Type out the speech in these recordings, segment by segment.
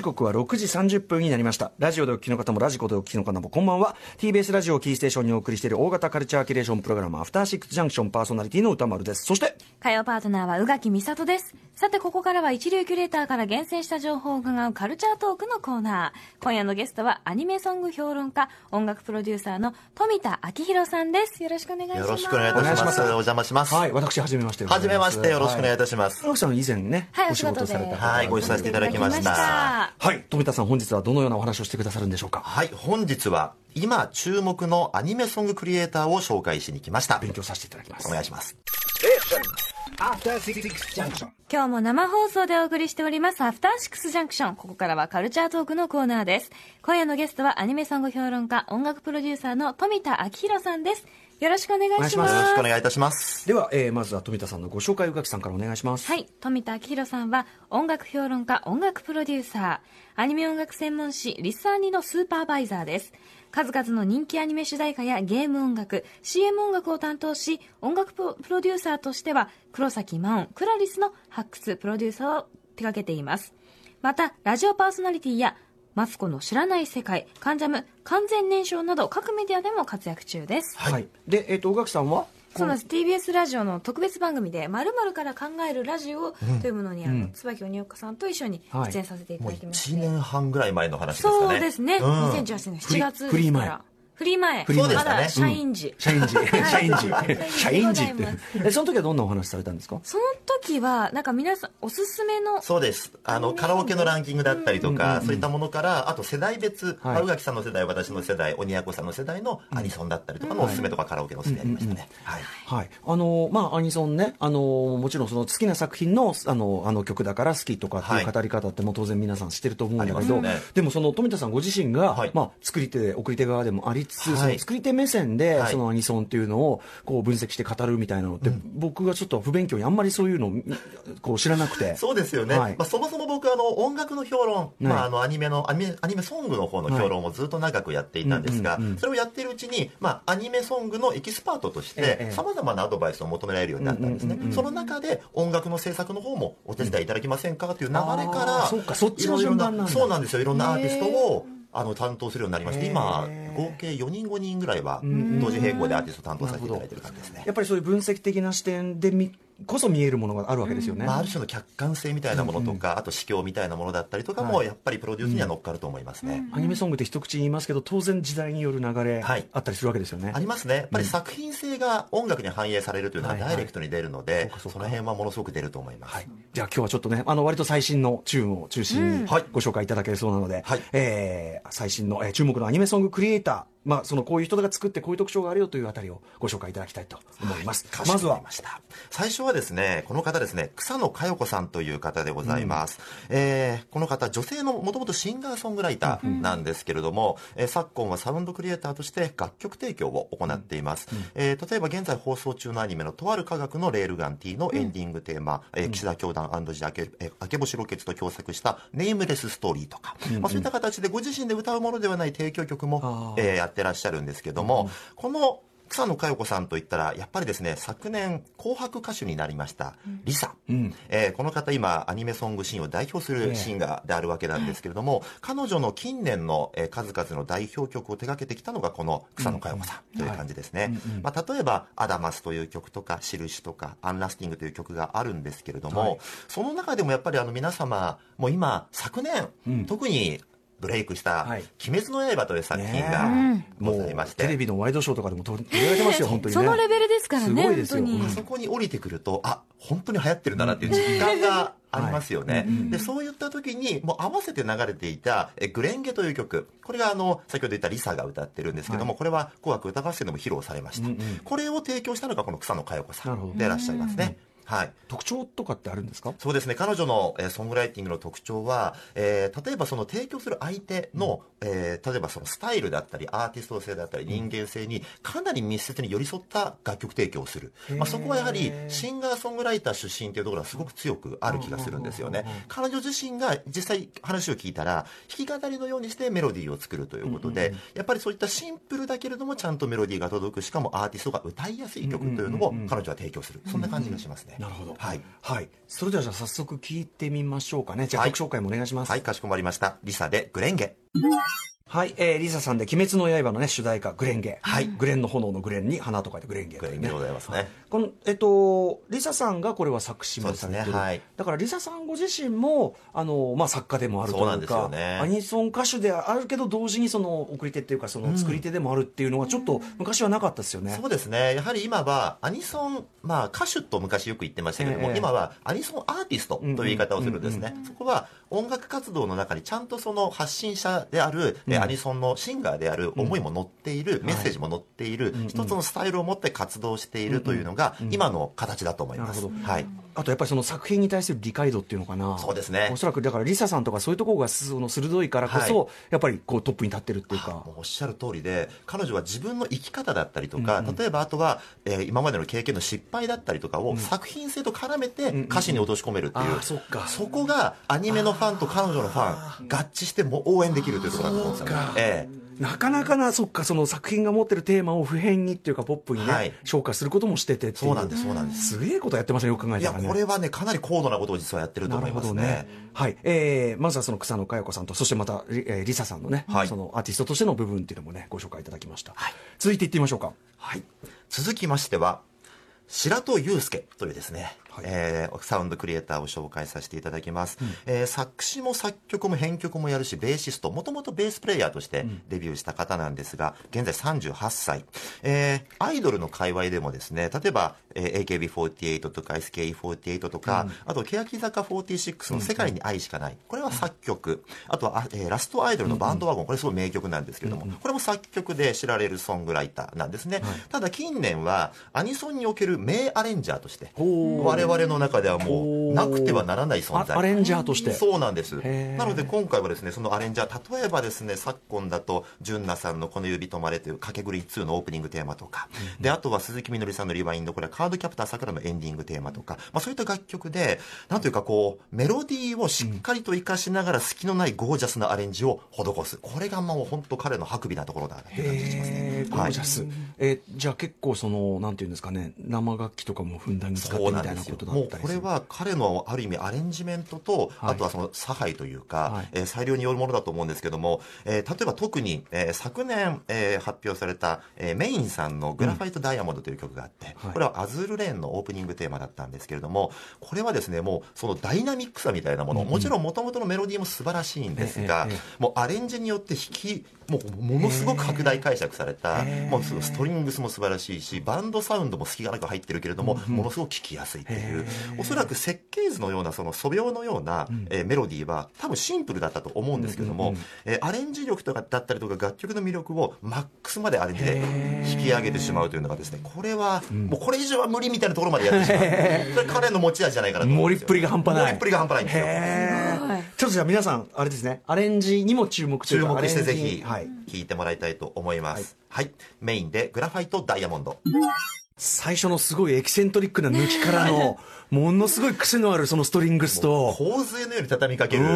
時刻は6時30分になりました。ラジオでお聞きの方もラジコでお聞きの方もこんばんは。TBS ラジオをキーステーションにお送りしている大型カルチャーキュレーションプログラムアフターシックスジャンクションパーソナリティの歌丸です。そして火曜パートナーは宇垣美里です。さてここからは一流キュレーターから厳選した情報を伺うカルチャートークのコーナー。今夜のゲストはアニメソング評論家音楽プロデューサーの富田明宏さんです。よろしくお願いします。よろしくお願いいたします。お邪魔します。はい私はじめましてはじめましてよろしくお願いいたします。はい、さん以前ね、はいお仕事された。はいご一緒させていただきましたはい。富田さん本日はどのようなお話をしてくださるんでしょうか？はい。本日は今注目のアニメソングクリエイターを紹介しに来ました。勉強させていただきます。お願いします.今日も生放送でお送りしておりますアフターシックスジャンクションここからはカルチャートークのコーナーです。今夜のゲストはアニメソング評論家音楽プロデューサーの富田明宏さんですよろしくお願いします。よろしくお願いいたします。では、えーまずは富田さんのご紹介宇垣さんからお願いします。はい。富田明宏さんは音楽評論家音楽プロデューサー。アニメ音楽専門誌リスアニのスーパーバイザーです。数々の人気アニメ主題歌やゲーム音楽 CM 音楽を担当し音楽プロプロデューサーとしては黒崎真音クラリスの発掘プロデューサーを手掛けています。またラジオパーソナリティやマツコの知らない世界カンジャム完全燃焼など各メディアでも活躍中です。はい、で、えっ、と宇垣さんは？そうなんです。TBS ラジオの特別番組で「まるから考えるラジオ」というものに、あの椿鬼岡さんと一緒に出演させていただきまして、1年半ぐらい前の話ですかね。そうですね、うん。2018年7月フリー前。ですからフリー前。フリー前。まだ社員時、社員時。社員時。社員時って。えその時はどんなお話されたんですか？その時はなんか皆さんおすすめのそうです。あのカラオケのランキングだったりとか、そういったものからあと世代別、は宇垣さんの世代私の世代鬼奴さんの世代のアニソンだったりとかのおすすめとかカラオケのおすすめありましたね、はい。はい、あのまあアニソンね、あのもちろんその好きな作品のあのあの曲だから好きとかっていうはい。語り方ってもう当然皆さん知ってると思うんだけど、でもその富田さんご自身が、はい。まあ作り手送り手側でもありつつ、はい。その作り手目線で、はい。そのアニソンっていうのをこう分析して語るみたいなのって、僕がちょっと不勉強にあんまりそういうのをこう知らなくて。そうですよね、はい。まあ、そもそも僕あの音楽の評論、まあ、あのアニメのアニメアニメソングの方の評論をずっと長くやっていたんですが、それをやっているうちに、まあ、アニメソングのエキスパートとしええてさまざまなアドバイスを求められるようになったんですね、その中で音楽の制作の方もお手伝いいただけませんか？という流れからそうか。そっちの順番なんそうなんですよ。いろんなアーティストをあの担当するようになりまして今合計4人5人ぐらいはん。同時並行でアーティスト担当させていただいている感じですね。やっぱりそういう分析的な視点でみこそ見えるものがあるわけですよね。まあ、ある種の客観性みたいなものとか、あと詩教みたいなものだったりとかも、はい。やっぱりプロデュースには乗っかると思いますね。アニメソングって一口に言いますけど当然時代による流れはい。あったりするわけですよね。ありますね。やっぱり作品性が音楽に反映されるというのがはいはい。ダイレクトに出るので、そうかそうか。その辺はものすごく出ると思います。はい、じゃあ今日はちょっとねあの割と最新のチューンを中心にはい。ご紹介いただけるそうなので、はい。えー最新の、えー注目のアニメソングクリエイターまあ、そのこういう人が作ってこういう特徴があるよというあたりをご紹介いただきたいと思います、かしこまずは。最初はですねこの方ですね草野佳代子さんという方でございます、えーこの方女性のもともとシンガーソングライターなんですけれども、えー昨今はサウンドクリエイターとして楽曲提供を行っています、えー例えば現在放送中のアニメのとある科学のレールガン T のエンディングテーマ、えー岸田教団時明け,、えー明け星ロケツと共作したネームレスストーリーとか、まあ、そういった形でご自身で歌うものではない提供曲もえーやってらっしゃるんですけども、この草野佳代子さんといったらやっぱりですね昨年「紅白」歌手になりました、リサ、ん。えーこの方今アニメソングシーンを代表すええ。るシンガーであるわけなんですけれども、彼女の近年の、えー数々の代表曲を手掛けてきたのがこの草野佳代子さんという感じですね、まあ、例えば「アダマス」という曲とか「印」とか「アンラスティング」という曲があるんですけれども、はい。その中でもやっぱりあの皆様もう今昨年、うん。特にブレイクしたはい「鬼滅の刃」という作品がございまして、テレビのワイドショーとかでも取り上げられてますよ 本当にね。そのレベルですからねすごいですよ。本当に。うんそこに降りてくるとあ本当に流行ってるんだなっていう実感がありますよね、でそういった時にもう合わせて流れていた「えグレンゲ」という曲。これがあの先ほど言ったリサが歌ってるんですけども、これは「紅白歌合戦」でも披露されました、うんうんこれを提供したのがこの草野佳代子さんでいらっしゃいますね、はい。特徴とかってあるんですか？そうですね。彼女の、えーソングライティングの特徴は、えー例えばその提供する相手の、えー例えばそのスタイルだったりアーティスト性だったり人間性にかなり密接に寄り添った楽曲提供をする、まあ、そこはやはりシンガーソングライター出身というところがすごく強くある気がするんですよね。彼女自身が実際話を聞いたら弾き語りのようにしてメロディーを作るということで、やっぱりそういったシンプルだけれどもちゃんとメロディーが届く。しかもアーティストが歌いやすい曲というのを彼女は提供する。そんな感じがしますね、なるほど。はい。はい。それではじゃあ早速聞いてみましょうかね。じゃあはい曲紹介もお願いします。はい、かしこまりました。リサでグレンゲ。はい、えー、リサさんで、鬼滅の刃のね、主題歌、グレンゲ。はいグレンの炎のグレンに花と書いてグレンゲ、グレンゲでございますね。この、えっと、リサさんがこれは作詞までされてる。ねはいだからリサさんご自身も、あの、まあ、作家でもあるというか、そうなんですよねアニソン歌手であるけど、同時にその、送り手っていうか、その、作り手でもあるっていうのは、ちょっと昔はなかったですよね。そうですね。やはり今は、アニソン、まあ歌手と昔よく言ってましたけれども、ええ今はアニソンアーティストという言い方をするんですね。そこは音楽活動の中にちゃんとその発信者である、えアニソンのシンガーである思いも乗っている、メッセージも乗っている、一つのスタイルを持って活動しているというのが、今の形だと思います。はい。あとやっぱりその作品に対する理解度っていうのかな。そうですね。おそらくだからリサさんとかそういうところがその鋭いからこそ、はい。やっぱりこうトップに立ってるっていうか。おっしゃる通りで彼女は自分の生き方だったりとか、例えばあとは、えー今までの経験の失敗だったりとかを、作品性と絡めて歌詞に落とし込めるっていう、そこがアニメのファンと彼女のファン合致しても応援できるというところだと思うんですよね。ええなかなかな、そっか、その作品が持ってるテーマを普遍にっていうか、ポップにね、はい消化することもしててそうなんですそうなんですすげえことやってますね、よく考えいやたらね。これはねかなり高度なことを実はやってると思いますねほどね。はい。えー、まずはその草野佳代子さんと、そしてまた、リ,、えー、リサさんのね、はいそのアーティストとしての部分っていうのもね、ご紹介いただきました。続いていってみましょうか。はい、続きましては白戸祐介というですね、はい。えーサウンドクリエイターを紹介させていただきます、えー作詞も作曲も編曲もやるしベーシストもともとベースプレイヤーとしてデビューした方なんですが現在38歳、えーアイドルの界隈でもですね例えば、えー AKB48 とか SKE48 とか、あと欅坂46の「世界に愛しかない」これは作曲。あとは、あえーラストアイドルのバンドワゴン。これすごい名曲なんですけれども、これも作曲で知られるソングライターなんですね、ただ近年はアニソンにおける名アレンジャーとしてほう我々の中ではもうなくてはならない存在。あアレンジャーとして。そうなんです。なので今回はですねそのアレンジャー例えばですね昨今だと純奈さんの「この指止まれ」という「かけぐり2」のオープニングテーマとか、であとは鈴木みのりさんの「リワインド」これはカードキャプターさくらのエンディングテーマとか、まあ、そういった楽曲でなんというかこうメロディーをしっかりと生かしながら隙のないゴージャスなアレンジを施す。これがもう本当彼のハクビなところだなとい。う感じがしますねゴージャス、えーじゃあ結構そのなんていうんですかね生楽器とかもふんだんに使ってみたいなことだもうったりする。これは彼のある意味アレンジメントと、はい。あとはその差配というか、はい。えー裁量によるものだと思うんですけども、えー例えば特に、えー昨年、えー発表された、えーメインさんの「グラファイトダイヤモンド」という曲があって、はい。これはアズールレーンのオープニングテーマだったんですけれどもこれはですねもうそのダイナミックさみたいなもの、もちろんもともとのメロディーも素晴らしいんですが、えええ。もうアレンジによって弾きもうものすごく拡大解釈された、もうストリングスも素晴らしいしバンドサウンドも隙がなく入ってるけれども、ものすごく聴きやすいっていう。おそらく設計図のようなその素描のような、えーメロディーは多分シンプルだったと思うんですけども、えーアレンジ力とかだったりとか楽曲の魅力をマックスまでアレンジで引き上げてしまうというのがですねこれはもうこれ以上は無理みたいなところまでやってしまう。それ彼の持ち味じゃないかなと思うんですよ。盛りっぷりが半端ない。盛りっぷりが半端ないんですよちょっとじゃあ皆さんあれですね。アレンジにも注目注か目してぜひはい聴い。てもらいたいと思います。はい、メインでグラファイトダイヤモンド。最初のすごいエキセントリックな抜きからのものすごい癖のあるそのストリングスと。洪水のように畳みかけるう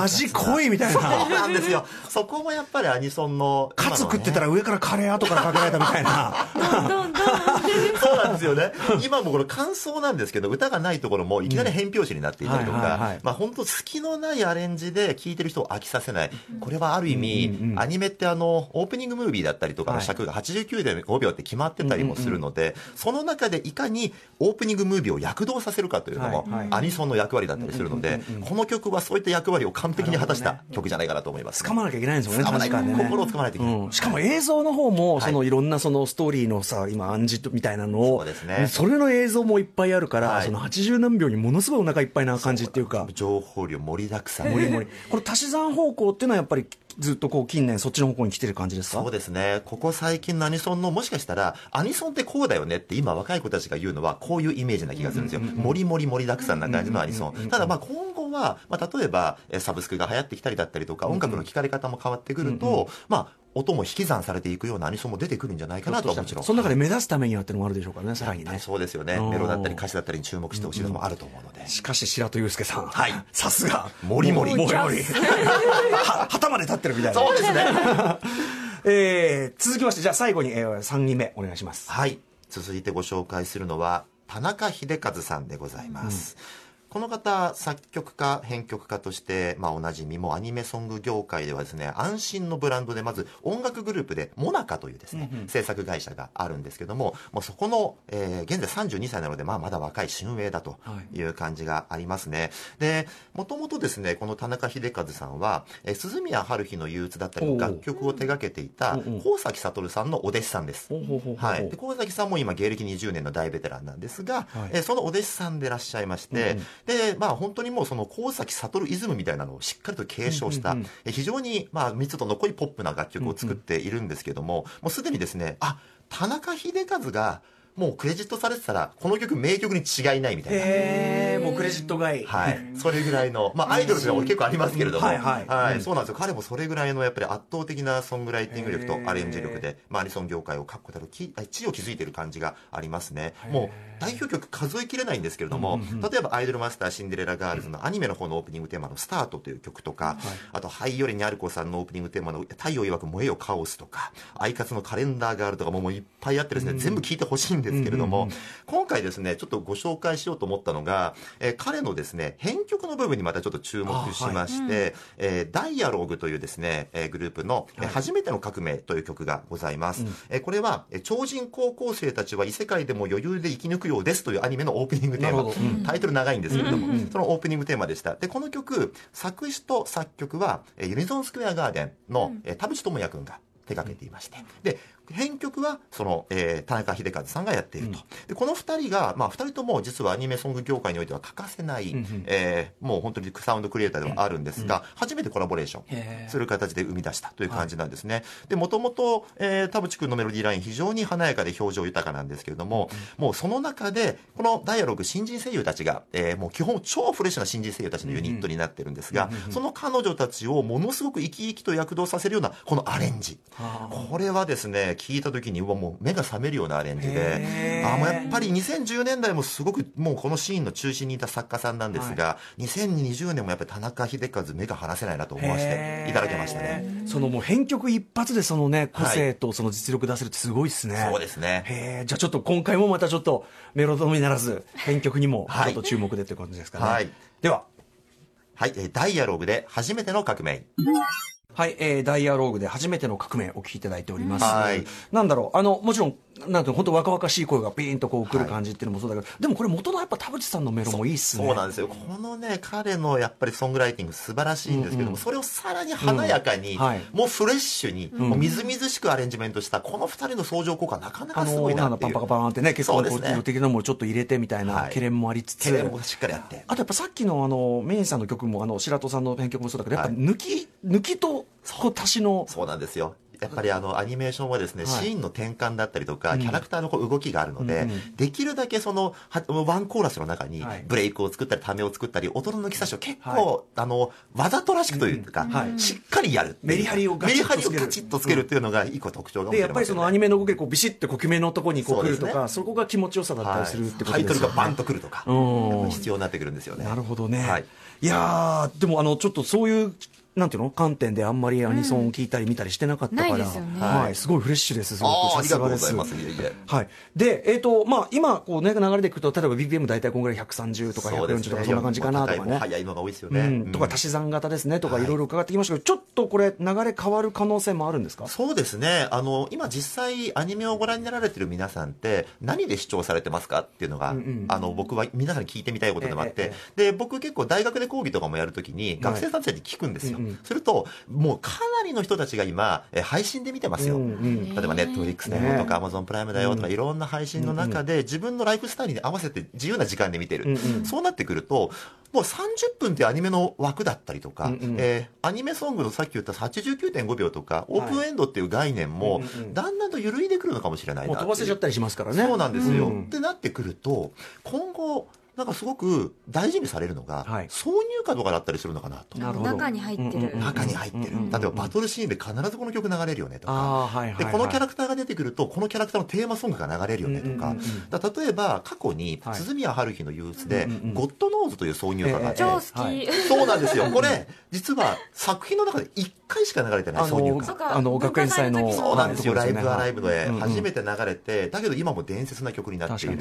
味濃いみたいそうななんですよ。そこもやっぱりアニソンのカツ食ってたら上からカレー後からかけられたみたいな。どんどん そうなんですよね。今もこれ感想なんですけど、歌がないところもいきなり変拍子になっていたりとかまあ本当隙のないアレンジで聴いてる人を飽きさせない。これはある意味、アニメってあの、オープニングムービーだったりとかの尺が89で5秒って決まってたりもするので、その中でいかにオープニングムービーを躍動させるかというのもアニソンの役割だったりするので、この曲はそういった役割を完璧に果たした曲じゃないかなと思います。ね。掴まなきゃいけないんですよね心を掴まないといけない。うん、しかも映像の方も、そのいろんなそのストーリーのさ、今暗示みたいなのを、そうですねそれの映像もいっぱいあるから、はいその80何秒にものすごいお腹いっぱいな感じっていうか、情報量盛りだくさん。もりもり。これ足し算方向っていうのはやっぱりずっとこう近年そっちの方向に来てる感じですか？そうですね。ここ最近のアニソンの、もしかしたら、アニソンってこうだよねって今若い子たちが言うのは、こういうイメージな気がするんですよ。もりもり盛りだくさんな感じのアニソン。ただまあ今後は、まあ例えば、えサブスクが流行ってきたりだったりとか、音楽の聴かれ方も変わってくると、まあ、音も引き算されていくようなアニソンも出てくるんじゃないかなとはもちろん。その中で目指すためにはっていうのもあるでしょうからね、さらにね。そうですよね。うんメロだったり歌詞だったりに注目してほしいのもあると思うので。しかし白戸祐介さん。はいさすが。もりもりもりもり。は旗まで立ってるみたいな。そうですね。えー、続きまして、じゃあ最後に、えー、3人目お願いします。はい。続いてご紹介するのは、田中秀和さんでございます。この方、作曲家、編曲家として、まあ、おなじみもアニメソング業界ではですね、安心のブランドで、まず音楽グループで、モナカというですね、制作会社があるんですけども、もうそこの、えー現在32歳なので、まあ、まだ若い春鋭だとい。う感じがありますね。で、もともとですね、この田中秀和さんは、えー鈴宮春日の憂鬱だったりの楽曲を手掛けていた、高崎悟さんのお弟子さんです。はい、で高崎さんも今芸歴20年の大ベテランなんですが、はい。えーそのお弟子さんでいらっしゃいまして、でまあ本当にもうその高崎悟イズムみたいなのをしっかりと継承した、えー非常にまあ密度の濃いポップな楽曲を作っているんですけども、もうすでにですねあ田中秀和がもうクレジットされてたらこの曲名曲に違いないみたいな。へえもうクレジット買い。はい、それぐらいの、まあ、アイドルでは結構ありますけれども、はいはい。そうなんですよ、彼もそれぐらいのやっぱり圧倒的なソングライティング力とアレンジ力で、まあ、アニソン業界を確固たるき地位を築いている感じがありますね。もう代表曲数えきれないんですけれども、例えば、アイドルマスターシンデレラガールズのアニメの方のオープニングテーマのスタートという曲とか、あと、這いよれ！ニャル子さんのオープニングテーマの太陽曰く燃えよカオスとか、アイカツのカレンダーガールとかももういっぱいあってですね、全部聴いてほしいんですけれども、今回ですね、ちょっとご紹介しようと思ったのが、えー彼のですね、編曲の部分にまたちょっと注目しまして、えー DIALOGUE+ というですね、えーグループの、えー初めての革命という曲がございます。えーこれは、えー超人高校生たちは異世界でも余裕で生き抜くようですというアニメのオープニングテーマ。うん。タイトル長いんですけれども、そのオープニングテーマでした。で、この曲、作詞と作曲は、えー UNISON SQUARE GARDEN の、えー田淵智也くんが手掛けていまして、で、編曲は、その、えー田中秀和さんがやっていると。で、この二人が、まあ、二人とも実はアニメソング業界においては欠かせない、えーもう本当にサウンドクリエイターではあるんですが、初めてコラボレーションする形で生み出したという感じなんですね。で、もともと、えー田淵くんのメロディーライン非常に華やかで表情豊かなんですけれども、もうその中で、このダイアログ新人声優たちが、えーもう基本超フレッシュな新人声優たちのユニットになってるんですが、その彼女たちをものすごく生き生きと躍動させるような、このアレンジ。これはですね、聞いた時に、うわ、もう目が覚めるようなアレンジへで、ー。あーもうやっぱり2010年代もすごくもうこのシーンの中心にいた作家さんなんですが、2020年もやっぱり田中秀和目が離せないなと思わせていただきましたね。そのもう編曲一発でそのね個性とその実力出せるってすごいですね、そうですね。へえじゃあちょっと今回もまたちょっとメロドみならず編曲にもはい。ちょっと注目でっていう感じですかね、はい。では。はい、えーダイアログで初めての革命。はい、えー、ダイアローグで初めての革命お聞きいただいております。はいなんだろう、あの、もちろん、なんていうの本当若々しい声がピーンとこう来る感じっていうのもそうだけど、でもこれ元のやっぱ田淵さんのメロもいいっすね。そうなんですよ。このね、彼のやっぱりソングライティング素晴らしいんですけども、それをさらに華やかに、うんはいもうフレッシュに、もうみずみずしくアレンジメントした、この二人の相乗効果なかなあかすごいなっていう。パンパカパンってね、結構こう、ね。的なのもちょっと入れてみたいな、はい懸念もありつつ。テレもしっかりあって。あとやっぱさっきのあの、メインさんの曲も、あの、白戸さんの編曲もそうだけど、やっぱ抜き、抜きと、こう足しの、そうなんですよ。やっぱりあのアニメーションはですね、はい。シーンの転換だったりとか、キャラクターのこう動きがあるので、できるだけそのはワンコーラスの中にはい。ブレイクを作ったり、ためを作ったり、音の抜き差しを結構、あのわざとらしくというか、はい。しっかりやるメリハリをガチッとつける。メリハリをガチッとつけるっていうのが一個特徴がで、やっぱりそのアニメメの動きでこうビシッとこう決めのとこにこう来るとか、そこが気持ちよさだったりするってことタイですよね。トルがバンとくるとか、必要になってくるんですよね。なるほどね。はい。い、やー、でもあの、ちょっとそういう、なんていうの？観点であんまりアニソンを聞いたり見たりしてなかったから、ないですよね。はい、すごいフレッシュです。すごくああ、ありがとうごですざい。はい。で、えっ、と、まあ、今、こうね、流れでいくと、例えば BPM 大体こんぐらい130とか140とかそんな感じかなとかね。早いのが多いですよね。うん、とか足し算型ですね。とかはい。いろいろ伺ってきましたけど、ちょっとこれ流れ変わる可能性もあるんですか？そうですね。あの、今実際アニメをご覧になられてる皆さんって何で視聴されてますかっていうのが、あの、僕は皆さんに聞いてみたいことでもあって、え。で、僕結構大学で講義とかもやるときに学生さんたちに聞くんですよ。すると、もうかなりの人たちが今、え配信で見てますよ。例えばネットフリックスだよとか、アマゾンプライムだよとか、いろんな配信の中で自分のライフスタイルに合わせて自由な時間で見てる。そうなってくると、もう30分ってアニメの枠だったりとか、えーアニメソングのさっき言った89.5秒とか、オープンエンドっていう概念も、だんだんと緩いでくるのかもしれないな飛ばせちゃったりしますからね。そうなんですよ。うん。ってなってくると、今後、なんかすごく大事にされるのが、はい。挿入歌とかだったりするのかなと。なるほど。中に入ってる、中に入ってる、例えばバトルシーンで必ずこの曲流れるよねとか、はいはい、はい。でこのキャラクターが出てくるとこのキャラクターのテーマソングが流れるよねとか,、だから例えば過去にはい。鈴宮春日の憂鬱で「ゴッドノーズ」という挿入歌があって、超好き、はい。そうなんですよ。これ実は作品の中で1回しか流れてないあの挿入歌。そうかあの学園祭のそうなんですよ、ライブアライブではい。初めて流れて、だけど今も伝説な曲になっている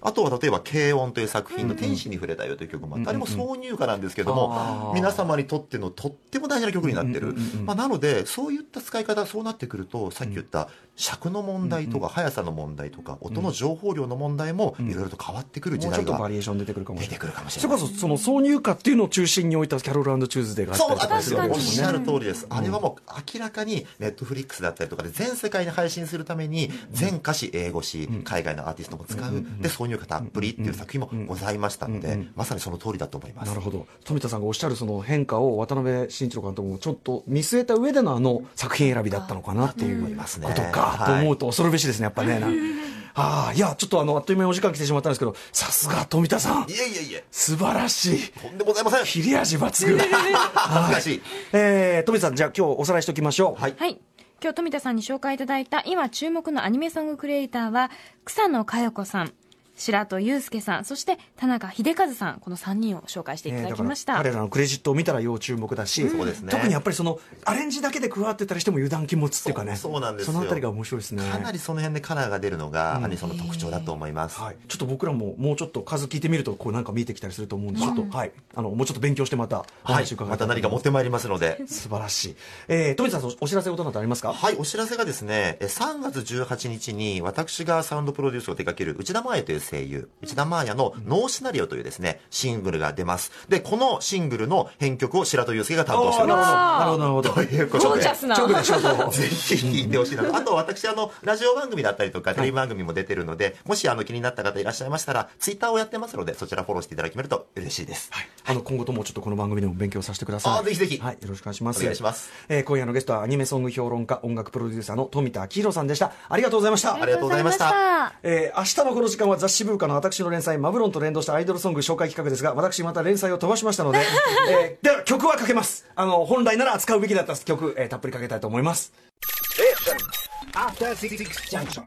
あとは例えば「軽音」という作品の「天使に触れたよ」という曲もあって、あれも挿入歌なんですけども、皆様にとってのとっても大事な曲になってる、まあ、なのでそういった使い方そうなってくるとさっき言った尺の問題とか速さの問題とか音の情報量の問題もいろいろと変わってくる時代がバリエーション出てくるかもしれない。そない。れこそその挿入歌っていうのを中心に置いたキャロルチューズデーがあったりとかするわけおっですもんねしゃる通りです、あれはもう明らかにネットフリックスだったりとかで全世界に配信するために全歌詞英語詞、海外のアーティストも使う、で挿入歌たっぷりっていう作品もございましたので、まさにその通りだと思います。なるほど。富田さんがおっしゃるその変化を渡辺慎一郎監督もちょっと見据えた上でのあの作品選びだったのかなっていう思いますねことかはい。と思うと恐るべしですねやっぱね。なん ああいやちょっとあのあっという間にお時間来てしまったんですけどさすが富田さん。いえいえいえ。素晴らしい。とんでもございません。切れ味抜群。恥ずかしい。えー、富田さんじゃあ今日おさらいしておきましょう。はい。はい。今日富田さんに紹介いただいた今注目のアニメソングクリエイターは草野佳代子さん白戸祐介さんそして田中秀和さんこの3人を紹介していただきました、えーだから彼らのクレジットを見たら要注目だし、そうですね。特にやっぱりそのアレンジだけで加わってたりしても油断禁物っていうかねそうそうなんですよ。そのあたりが面白いですね。かなりその辺でカラーが出るのがアニソンの特徴だと思います、はい、ちょっと僕らももうちょっと数聞いてみるとこうなんか見えてきたりすると思うんで、ちょっと、はい、あのもうちょっと勉強してまたおはい。話伺いたいまた何か持ってまいりますので。素晴らしい、えー、富田さんお知らせことなどありますか？はい、お知らせがですね、え3月18日に私がサウンドプロデュースを手掛ける内田真彩という声優、内田真彩のノーシナリオというですね、シングルが出ます。で、このシングルの編曲を白戸祐介が担当しておりまなるほどなるほどす。ということでゴージャ。スな直でしょ ぜひ聞いてほしいなと。あと私、あの、ラジオ番組だったりとか、テレビ番組も出てるので、もしあの気になった方いらっしゃいましたら、ツイッターをやってますので、そちらフォローしていただけると嬉しいです。はい、あの今後ともちょっとこの番組でも勉強させてください。あぜひぜひはい、よろしくお願いします。お願いしますえー今夜のゲストはアニメソング評論家、音楽プロデューサーの富田明宏さんでした。ありがとうございました。ありがとうございましたえー明日のこの時間は雑誌ブーカの私の連載マブロンと連動したアイドルソング紹介企画ですが私また連載を飛ばしましたので、えーでは曲はかけますあの本来なら扱うべきだった曲、えーたっぷりかけたいと思います After Six Junction.